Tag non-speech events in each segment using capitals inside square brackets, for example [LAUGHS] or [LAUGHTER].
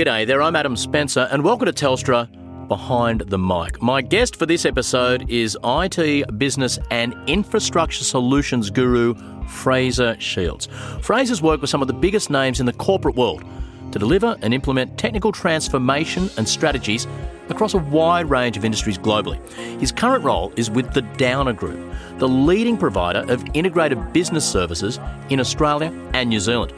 G'day there, I'm Adam Spencer, and welcome to Telstra Behind the Mic. My guest for this episode is IT, business, and infrastructure solutions guru Fraser Shields. Fraser's worked with some of the biggest names in the corporate world to deliver and implement technical transformation and strategies across a wide range of industries globally. His current role is with the Downer Group, the leading provider of integrated business services in Australia and New Zealand.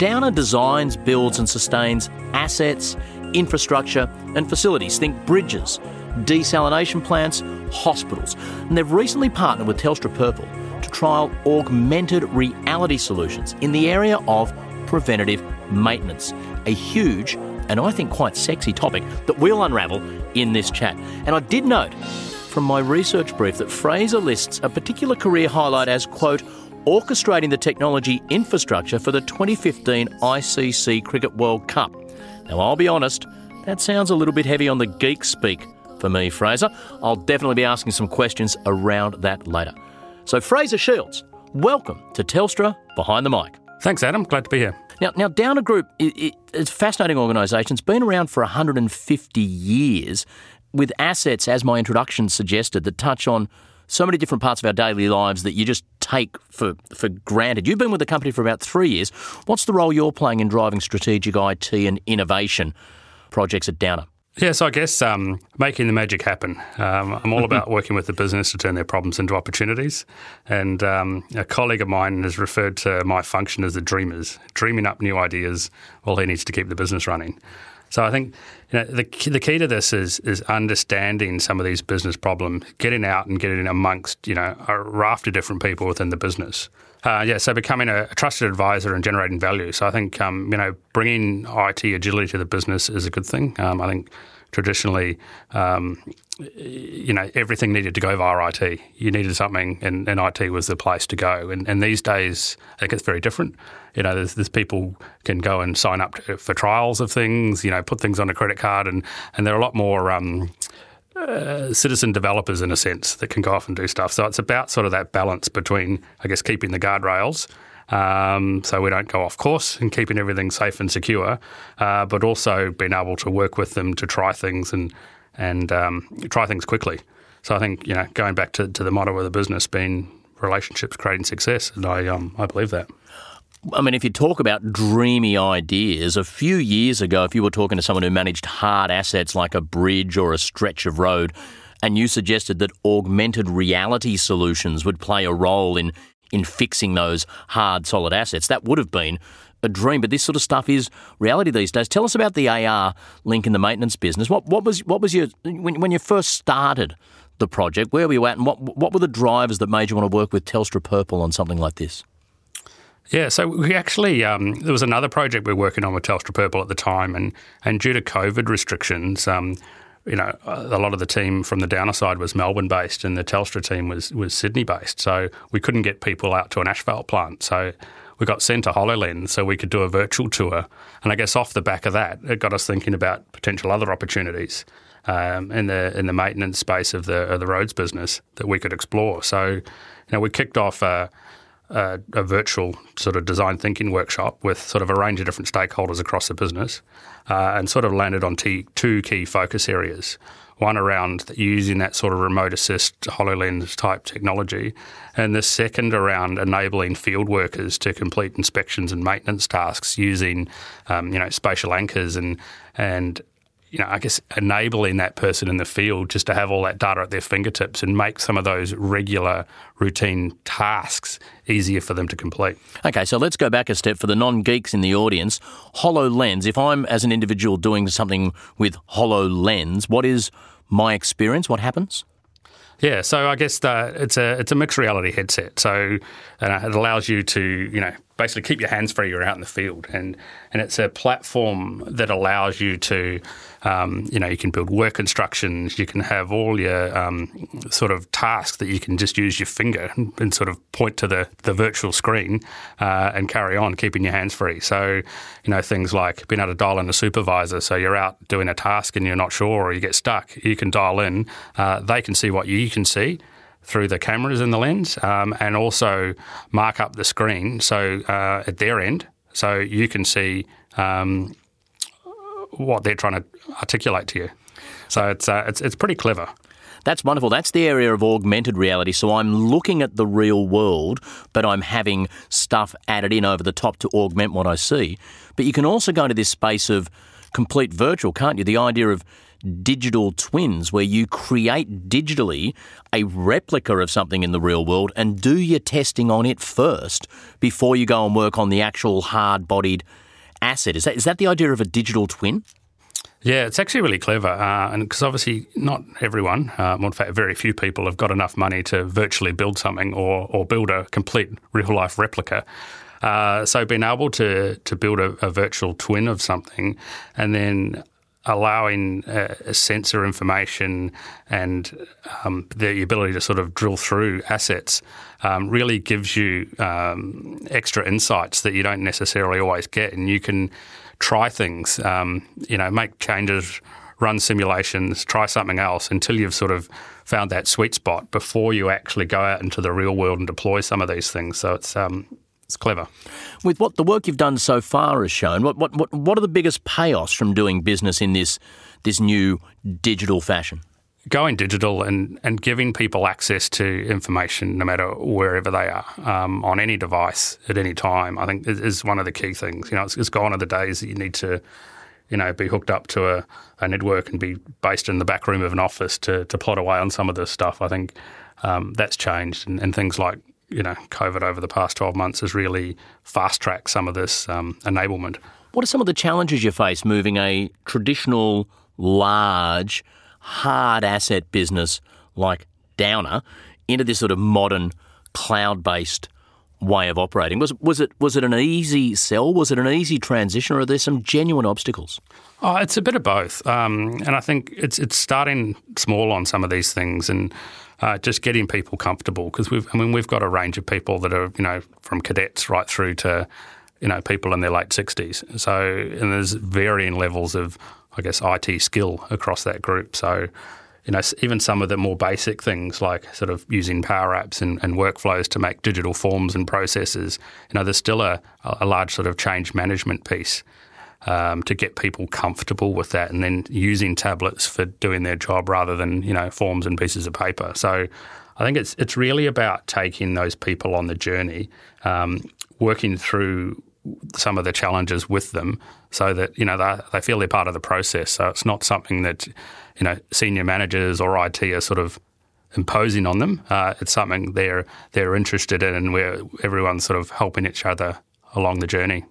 Downer designs, builds, and sustains assets, infrastructure, and facilities. Think bridges, desalination plants, hospitals. And they've recently partnered with Telstra Purple to trial augmented reality solutions in the area of preventative maintenance. A huge and I think quite sexy topic that we'll unravel in this chat. And I did note from my research brief that Fraser lists a particular career highlight as, quote, orchestrating the technology infrastructure for the 2015 ICC Cricket World Cup. Now, I'll be honest, that sounds a little bit heavy on the geek speak for me, Fraser. I'll definitely be asking some questions around that later. So, Fraser Shields, welcome to Telstra Behind the Mic. Thanks, Adam. Glad to be here. Now, now Downer Group, it, it, it's a fascinating organisation. It's been around for 150 years with assets, as my introduction suggested, that touch on so many different parts of our daily lives that you just take for, for granted. You've been with the company for about three years. What's the role you're playing in driving strategic IT and innovation projects at Downer? Yeah, so I guess um, making the magic happen. Um, I'm all about working with the business to turn their problems into opportunities. And um, a colleague of mine has referred to my function as the dreamers, dreaming up new ideas while he needs to keep the business running. So I think you know, the the key to this is is understanding some of these business problems, getting out and getting amongst you know a raft of different people within the business. Uh, yeah, so becoming a, trusted advisor and generating value. So I think um, you know bringing IT agility to the business is a good thing. Um, I think traditionally, um, you know, everything needed to go via IT. You needed something, and, and IT was the place to go. And, and, these days, I think it's very different. You know, there's, there's people can go and sign up to, for trials of things. You know, put things on a credit card, and and there are a lot more. Um, uh, citizen developers, in a sense, that can go off and do stuff. So it's about sort of that balance between, I guess, keeping the guardrails um, so we don't go off course and keeping everything safe and secure, uh, but also being able to work with them to try things and and um, try things quickly. So I think you know going back to, to the motto of the business being relationships creating success, and I um, I believe that. I mean, if you talk about dreamy ideas, a few years ago, if you were talking to someone who managed hard assets like a bridge or a stretch of road, and you suggested that augmented reality solutions would play a role in, in fixing those hard, solid assets, that would have been a dream, but this sort of stuff is reality these days. Tell us about the AR link in the maintenance business. What, what was what was your when, when you first started the project? Where were you at, and what what were the drivers that made you want to work with Telstra Purple on something like this? Yeah, so we actually um, there was another project we were working on with Telstra Purple at the time, and and due to COVID restrictions. Um, you know, a lot of the team from the Downer side was Melbourne based, and the Telstra team was was Sydney based. So we couldn't get people out to an asphalt plant. So we got sent two HoloLens so we could do a virtual tour. And I guess off the back of that, it got us thinking about potential other opportunities um, in the in the maintenance space of the of the roads business that we could explore. So, you know, we kicked off a, a, a virtual sort of design thinking workshop with sort of a range of different stakeholders across the business, uh, and sort of landed on t- two key focus areas. One around using that sort of remote assist HoloLens type technology, and the second around enabling field workers to complete inspections and maintenance tasks using, um, you know, spatial anchors and and you know, I guess enabling that person in the field just to have all that data at their fingertips and make some of those regular routine tasks easier for them to complete. Okay, so let's go back a step for the non geeks in the audience. HoloLens, if I'm as an individual doing something with HoloLens, what is my experience? What happens? Yeah, so I guess the, it's a it's a mixed reality headset. So uh, it allows you to you know basically keep your hands free. You're out in the field, and and it's a platform that allows you to, um, you know, you can build work instructions. You can have all your um, sort of tasks that you can just use your finger and, sort of point to the the virtual screen uh, and carry on, keeping your hands free. So, you know, things like being able to dial in a supervisor. So you're out doing a task and you're not sure, or you get stuck. You can dial in. Uh, they can see what you can see through the cameras in the lens um, and also mark up the screen so uh, at their end so you can see um, what they're trying to articulate to you. So it's uh, it's it's pretty clever. That's wonderful. That's the area of augmented reality. So I'm looking at the real world, but I'm having stuff added in over the top to augment what I see. But you can also go into this space of complete virtual, can't you? The idea of digital twins where you create digitally a replica of something in the real world and do your testing on it first before you go and work on the actual hard bodied asset. Is that, is that the idea of a digital twin? Yeah, it's actually really clever, uh, and because obviously not everyone, uh, in fact, very few people have got enough money to virtually build something or or build a complete real life replica. Uh, so being able to to build a, a, virtual twin of something, and then allowing uh, sensor information and um, the ability to sort of drill through assets um, really gives you um, extra insights that you don't necessarily always get, and you can try things, um, you know, make changes, run simulations, try something else until you've sort of found that sweet spot before you actually go out into the real world and deploy some of these things. So it's um, it's clever. With what the work you've done so far has shown, what what what, what are the biggest payoffs from doing business in this this new digital fashion? going digital and, and giving people access to information no matter wherever they are um, on any device at any time, I think is, one of the key things. You know, it's, it's gone are the days that you need to, you know, be hooked up to a, a network and be based in the back room of an office to, to plot away on some of this stuff. I think um, that's changed and, and, things like, you know, COVID over the past 12 months has really fast tracked some of this um, enablement. What are some of the challenges you face moving a traditional, large, hard asset business like Downer into this sort of modern cloud based way of operating. Was was it was it an easy sell? Was it an easy transition, or are there some genuine obstacles? Oh, it's a bit of both, um, and I think it's it's starting small on some of these things and. Uh, just getting people comfortable because we've I mean we've got a range of people that are you know from cadets right through to you know people in their late sixties. So and there's varying levels of I guess, IT skill across that group. So, you know, even some of the more basic things like sort of using Power Apps and, and workflows to make digital forms and processes, you know, there's still a, a large sort of change management piece um, to get people comfortable with that and then using tablets for doing their job rather than, you know, forms and pieces of paper. So I think it's, it's really about taking those people on the journey, um, working through some of the challenges with them so that you know they, they feel they're part of the process. So it's not something that you know senior managers or IT are sort of imposing on them. Uh, it's something they're they're interested in and where everyone's sort of helping each other along the journey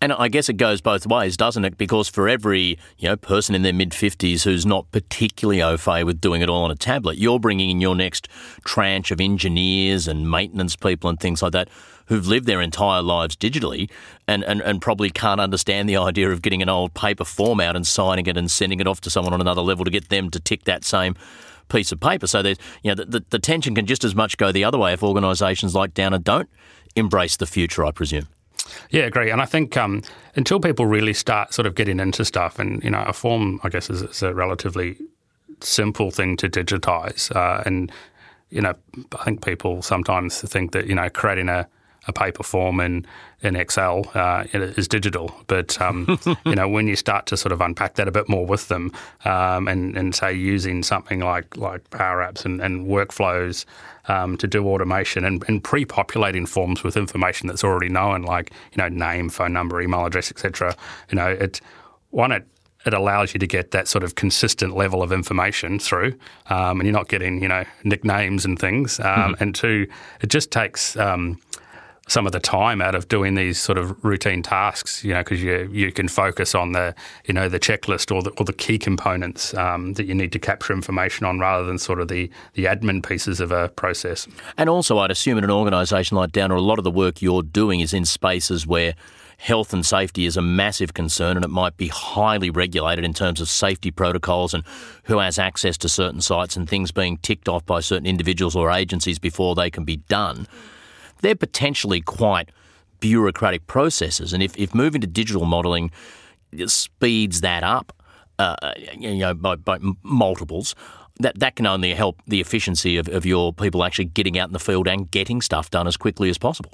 and I guess it goes both ways, doesn't it? Because for every you know person in their mid fifties who's not particularly au fait with doing it all on a tablet, you're bringing in your next tranche of engineers and maintenance people and things like that who've lived their entire lives digitally and, and, and probably can't understand the idea of getting an old paper form out and signing it and sending it off to someone on another level to get them to tick that same piece of paper. So there's you know the, the, the tension can just as much go the other way if organisations like Downer don't embrace the future, I presume. Yeah, agree. And I think um, until people really start sort of getting into stuff, and you know, a form, I guess, is, is a relatively simple thing to digitize. Uh, and you know, I think people sometimes think that you know, creating a a paper form in in Excel uh, is digital. But um, [LAUGHS] you know, when you start to sort of unpack that a bit more with them, um, and and say using something like like Power Apps and, and workflows um, to do automation and, and, pre-populating forms with information that's already known, like you know name, phone number, email address, etc. You know, it one it it allows you to get that sort of consistent level of information through, um, and you're not getting you know nicknames and things. Um, mm-hmm. And two, it just takes um, some of the time out of doing these sort of routine tasks, you know, because you you can focus on the you know the checklist or the or the key components um, that you need to capture information on, rather than sort of the the admin pieces of a process. And also, I'd assume in an organisation like Downer, a lot of the work you're doing is in spaces where health and safety is a massive concern and it might be highly regulated in terms of safety protocols and who has access to certain sites and things being ticked off by certain individuals or agencies before they can be done they're potentially quite bureaucratic processes. And if, if moving to digital modelling speeds that up, uh, you know, by, by multiples, that, that can only help the efficiency of, of your people actually getting out in the field and getting stuff done as quickly as possible.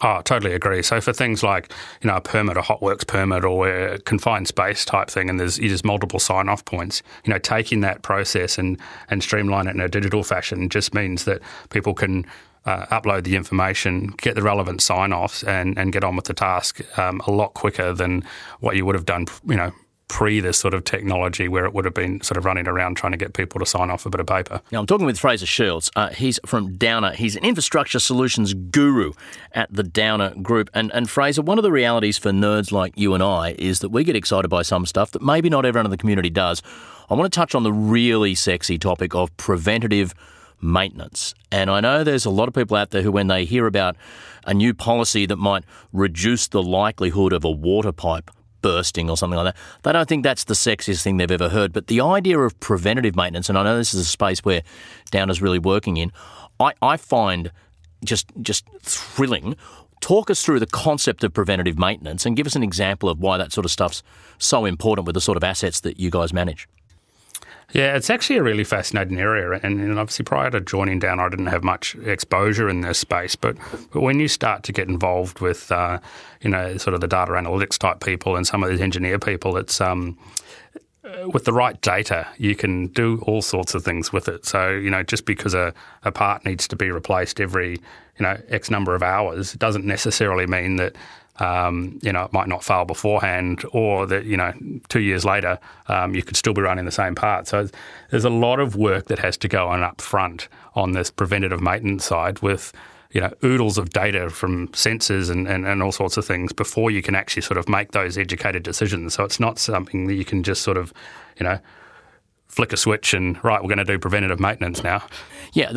Oh, totally agree. So for things like you know a permit, a hotworks permit, or a confined space type thing, and there's there's multiple sign off points. You know, taking that process and and streamline it in a digital fashion just means that people can uh, upload the information, get the relevant sign offs, and, and get on with the task um, a lot quicker than what you would have done, you know, pre this sort of technology where it would have been sort of running around trying to get people to sign off a bit of paper. Now, I'm talking with Fraser Shields. Uh, he's from Downer. He's an infrastructure solutions guru at the Downer Group. And, and Fraser, one of the realities for nerds like you and I is that we get excited by some stuff that maybe not everyone in the community does. I want to touch on the really sexy topic of preventative maintenance. And I know there's a lot of people out there who, when they hear about a new policy that might reduce the likelihood of a water pipe bursting or something like that. They don't think that's the sexiest thing they've ever heard. But the idea of preventative maintenance, and I know this is a space where Downer's really working in, I, I find just just thrilling. Talk us through the concept of preventative maintenance and give us an example of why that sort of stuff's so important with the sort of assets that you guys manage. Yeah, it's actually a really fascinating area, and, and, obviously prior to joining down, I didn't have much exposure in this space. But but when you start to get involved with, uh, you know, sort of the data analytics type people and some of these engineer people, it's um, with the right data, you can do all sorts of things with it. So, you know, just because a, a part needs to be replaced every, you know, X number of hours doesn't necessarily mean that um, you know, it might not fail beforehand, or that you know, two years later, um, you could still be running the same part. So there's a lot of work that has to go on up front on this preventative maintenance side with you know oodles of data from sensors and, and, and all sorts of things before you can actually sort of make those educated decisions. So it's not something that you can just sort of you know flick a switch and right, we're going to do preventative maintenance now. Yeah,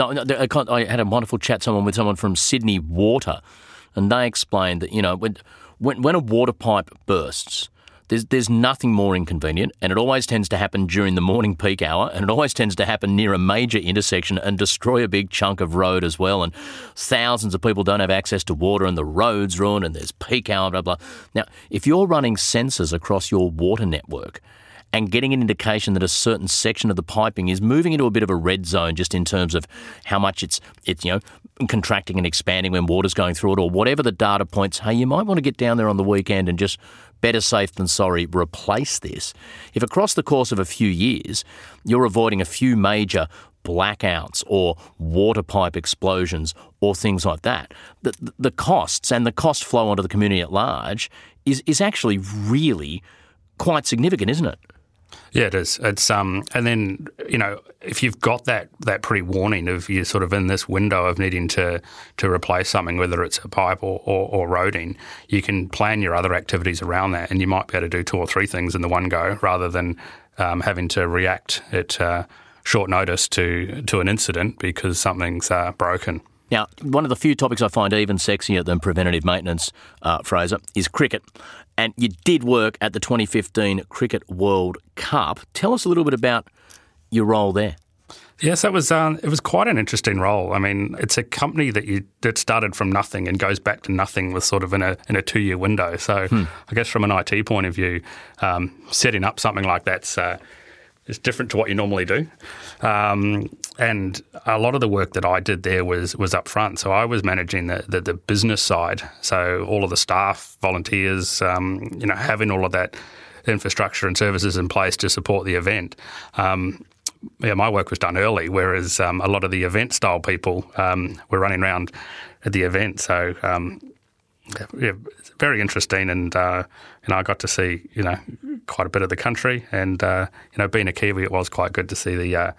I had a wonderful chat someone with someone from Sydney Water and they explained that you know when when, when a water pipe bursts. There's, there's nothing more inconvenient, and it always tends to happen during the morning peak hour, and it always tends to happen near a major intersection and destroy a big chunk of road as well. And thousands of people don't have access to water, and the road's ruined, and there's peak hour, blah, blah. Now, if you're running sensors across your water network, and getting an indication that a certain section of the piping is moving into a bit of a red zone just in terms of how much it's it's you know contracting and expanding when water's going through it or whatever the data points hey you might want to get down there on the weekend and just better safe than sorry replace this. If across the course of a few years you're avoiding a few major blackouts or water pipe explosions or things like that the, the costs and the cost flow onto the community at large is, is actually really quite significant isn't it yeah, it is. It's um, and then you know if you've got that that pre warning of you're sort of in this window of needing to to replace something, whether it's a pipe or, or, or roading, you can plan your other activities around that, and you might be able to do two or three things in the one go rather than um, having to react at uh, short notice to to an incident because something's uh, broken. Now, one of the few topics I find even sexier than preventative maintenance, uh, Fraser, is cricket. And you did work at the 2015 Cricket World Cup. Tell us a little bit about your role there. Yes, that was um, it was quite an interesting role. I mean, it's a company that you that started from nothing and goes back to nothing with sort of in a in a two year window. So, hmm. I guess from an IT point of view, um, setting up something like that's uh, is different to what you normally do. Um, and a lot of the work that I did there was was up front. So I was managing the, the, the business side. So all of the staff, volunteers, um, you know, having all of that infrastructure and services in place to support the event. Um, yeah, my work was done early, whereas um, a lot of the event style people um, were running around at the event. So um, yeah, very interesting, and uh, you know, I got to see you know quite a bit of the country, and uh, you know, being a Kiwi, it was quite good to see the. Uh,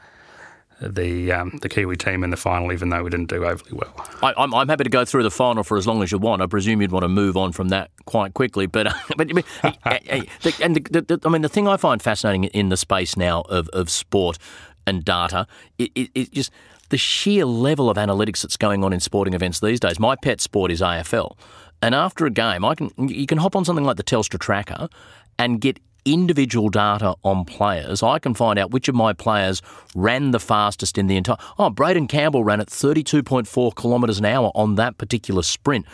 the um, the Kiwi team in the final, even though we didn't do overly well. I, am I'm, I'm happy to go through the final for as long as you want. I presume you'd want to move on from that quite quickly, but [LAUGHS] but and the, the, I mean the thing I find fascinating in the space now of, of sport and data, it, it, it just the sheer level of analytics that's going on in sporting events these days. My pet sport is AFL. And after a game, I can you can hop on something like the Telstra tracker and get individual data on players. I can find out which of my players ran the fastest in the entire. Oh, Braeden Campbell ran at 32.4 kilometres an hour on that particular sprint.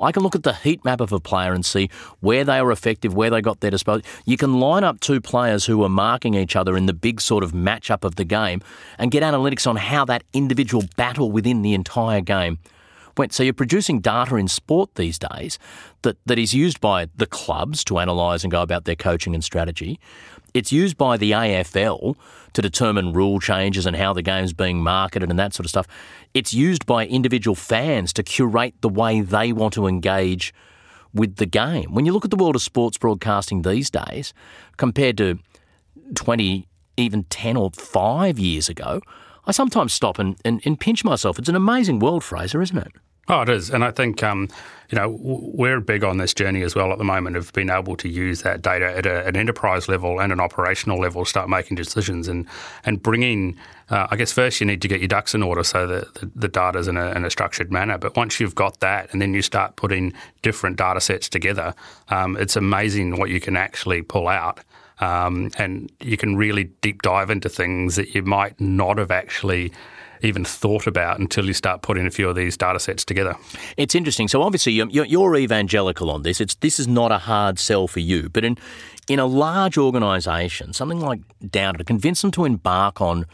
I can look at the heat map of a player and see where they were effective, where they got their disposal. You can line up two players who are marking each other in the big sort of matchup of the game and get analytics on how that individual battle within the entire game So you're producing data in sport these days that, that is used by the clubs to analyse and go about their coaching and strategy. It's used by the AFL to determine rule changes and how the game's being marketed and that sort of stuff. It's used by individual fans to curate the way they want to engage with the game. When you look at the world of sports broadcasting these days, compared to 20, even 10 or 5 years ago, I sometimes stop and, and, and pinch myself. It's an amazing world, Fraser, isn't it? Oh, it is, and I think um, you know we're big on this journey as well at the moment of being able to use that data at a, an enterprise level and an operational level, start making decisions and and bringing. Uh, I guess first you need to get your ducks in order so that the, the data's in a, in a structured manner. But once you've got that, and then you start putting different data sets together, um, it's amazing what you can actually pull out. Um, and you can really deep dive into things that you might not have actually even thought about until you start putting a few of these data sets together. It's interesting. So obviously you're, you're evangelical on this. It's this is not a hard sell for you, but in in a large organisation, something like Downer, to convince them to embark on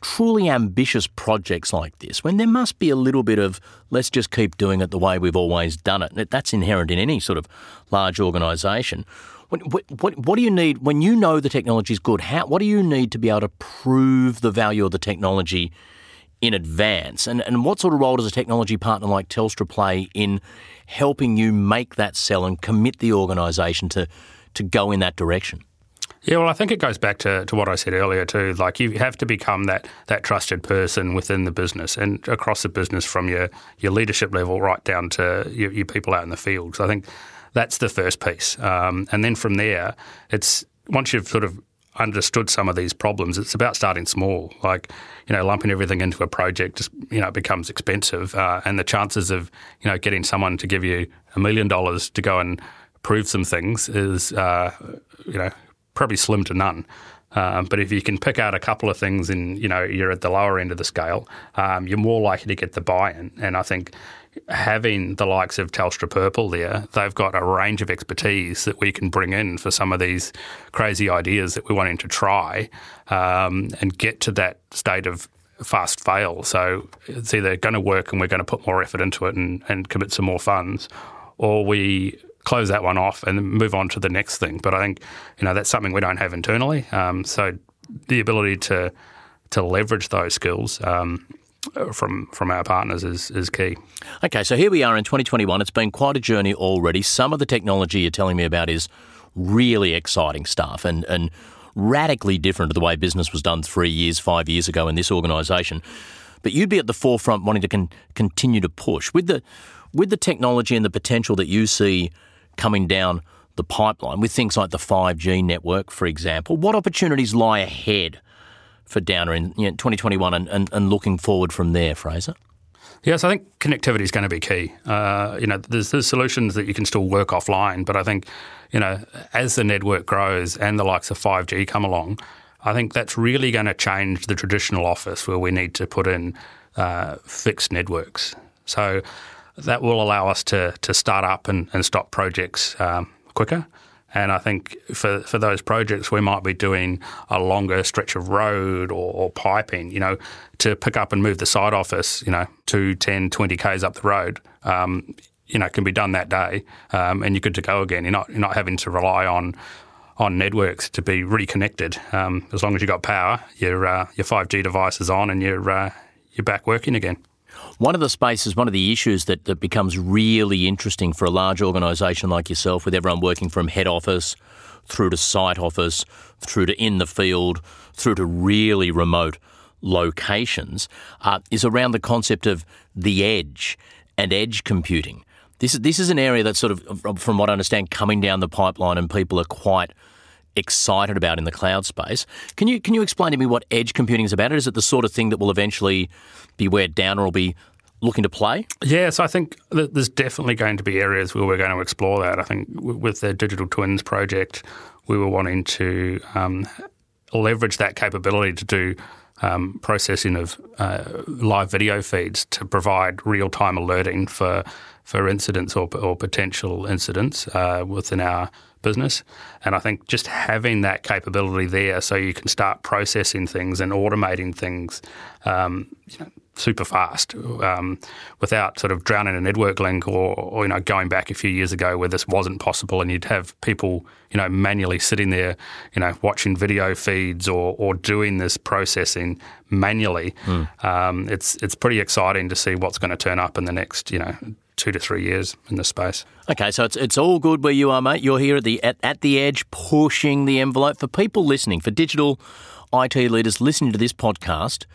truly ambitious projects like this, when there must be a little bit of let's just keep doing it the way we've always done it. That's inherent in any sort of large organisation. What, what, what, do you need when you know the technology is good? How, what do you need to be able to prove the value of the technology in advance? And, and what sort of role does a technology partner like Telstra play in helping you make that sell and commit the organisation to, to go in that direction? Yeah, well, I think it goes back to, to what I said earlier too. Like you have to become that that trusted person within the business and across the business, from your your leadership level right down to your, your people out in the field. So I think that's the first piece, um, and then from there, it's once you've sort of understood some of these problems, it's about starting small. Like, you know, lumping everything into a project just, you know, becomes expensive. Uh, and the chances of, you know, getting someone to give you a million dollars to go and prove some things is, uh, you know, probably slim to none. Um, but if you can pick out a couple of things and, you know, you're at the lower end of the scale, um, you're more likely to get the buy-in. And I think having the likes of Telstra Purple there, they've got a range of expertise that we can bring in for some of these crazy ideas that we're wanting to try um, and get to that state of fast fail. So it's either going to work and we're going to put more effort into it and, and commit some more funds, or we close that one off and move on to the next thing. But I think you know that's something we don't have internally. Um, so the ability to to leverage those skills um, Uh, from from our partners is is key. Okay, so here we are in 2021. It's been quite a journey already. Some of the technology you're telling me about is really exciting stuff and and radically different to the way business was done three years, five years ago in this organisation. But you'd be at the forefront wanting to con- continue to push with the with the technology and the potential that you see coming down the pipeline with things like the 5G network, for example. What opportunities lie ahead? For Downer in you know, 2021 and, and, and looking forward from there, Fraser? Yes, I think connectivity is going to be key. Uh, you know, there's, there's, solutions that you can still work offline, but I think, you know, as the network grows and the likes of 5G come along, I think that's really going to change the traditional office where we need to put in uh, fixed networks. So that will allow us to to start up and, and stop projects um, quicker. And I think for, for those projects, we might be doing a longer stretch of road or, or, piping, you know, to pick up and move the side office, you know, two, 10, 20 Ks up the road, um, you know, can be done that day um, and you're good to go again. You're not, you're not having to rely on on networks to be reconnected. Um, as long as you've got power, your, uh, your 5G device is on and you're, uh, you're back working again. One of the spaces, one of the issues that, that becomes really interesting for a large organisation like yourself, with everyone working from head office through to site office, through to in the field, through to really remote locations, uh, is around the concept of the edge and edge computing. This is, this is an area that's sort of, from what I understand, coming down the pipeline and people are quite excited about in the cloud space. Can you can you explain to me what edge computing is about? Is it the sort of thing that will eventually be where Downer will be looking to play? Yes, I think there's definitely going to be areas where we're going to explore that. I think with the Digital Twins project, we were wanting to um, leverage that capability to do um, processing of uh, live video feeds to provide real time alerting for for incidents or, or potential incidents uh, within our business. And I think just having that capability there so you can start processing things and automating things, um, you know, super fast um, without sort of drowning a network link or, or, you know going back a few years ago where this wasn't possible and you'd have people you know manually sitting there you know watching video feeds or, or doing this processing manually mm. um, it's it's pretty exciting to see what's going to turn up in the next you know two to three years in this space. Okay, so it's it's all good where you are, mate. You're here at the at, at the edge, pushing the envelope for people listening, for digital IT leaders listening to this podcast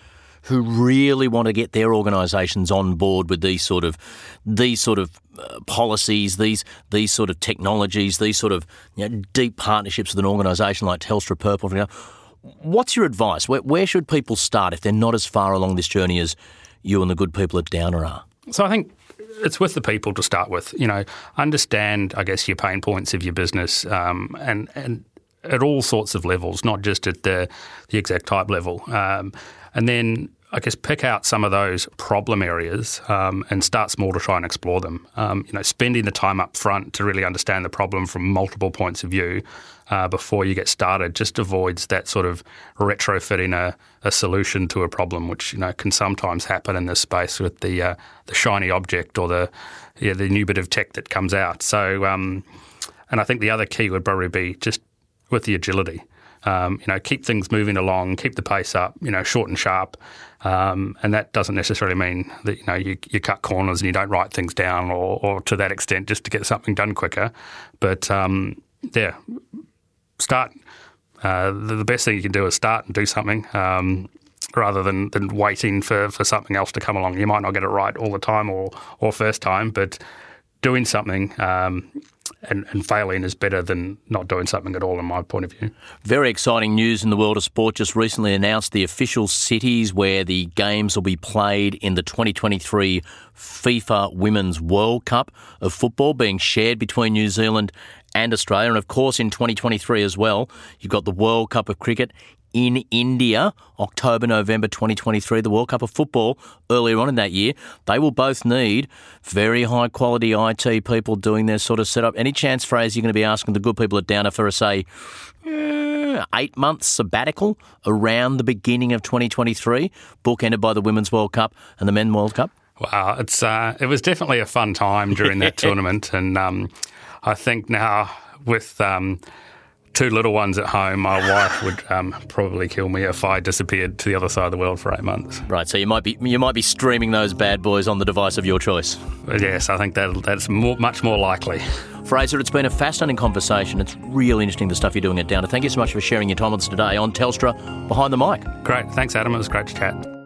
who really want to get their organisations on board with these sort of these sort of uh, policies, these these sort of technologies, these sort of you know, deep partnerships with an organisation like Telstra Purple. You know, what's your advice? Where, where should people start if they're not as far along this journey as you and the good people at Downer are? So I think it's with the people to start with. You know, understand, I guess, your pain points of your business, um, and and at all sorts of levels, not just at the the exec type level, um, and then I guess pick out some of those problem areas um, and start small to try and explore them. Um, you know, spending the time up front to really understand the problem from multiple points of view uh, before you get started just avoids that sort of retrofitting a, a, solution to a problem, which you know can sometimes happen in this space with the uh, the shiny object or the yeah, the new bit of tech that comes out. So, um, and I think the other key would probably be just with the agility. Um, you know, keep things moving along, keep the pace up. You know, short and sharp, um, and that doesn't necessarily mean that you know you, you, cut corners and you don't write things down, or, or, to that extent, just to get something done quicker. But um, yeah, start. Uh, the, best thing you can do is start and do something. Um, rather than, than waiting for, for something else to come along. You might not get it right all the time or, or first time, but doing something um, and, and, failing is better than not doing something at all, in my point of view. Very exciting news in the world of sport. Just recently announced the official cities where the games will be played in the 2023 FIFA Women's World Cup of football, being shared between New Zealand and Australia. And of course, in 2023 as well, you've got the World Cup of Cricket in India, October, November 2023, the World Cup of Football earlier on in that year. They will both need very high quality IT people doing their sort of setup. Any chance, Fraser, you're going to be asking the good people at Downer for a, say, eight month sabbatical around the beginning of 2023, bookended by the Women's World Cup and the Men's World Cup? Wow, it's uh, it was definitely a fun time during that [LAUGHS] tournament, and um, I think now with um, two little ones at home, my wife would um, probably kill me if I disappeared to the other side of the world for eight months. Right, so you might be you might be streaming those bad boys on the device of your choice. Yes, I think that that's more, much more likely. Fraser, it's been a fascinating conversation. It's really interesting the stuff you're doing at Downer. Thank you so much for sharing your time with us today on Telstra Behind the Mic. Great, thanks, Adam. It was great to chat.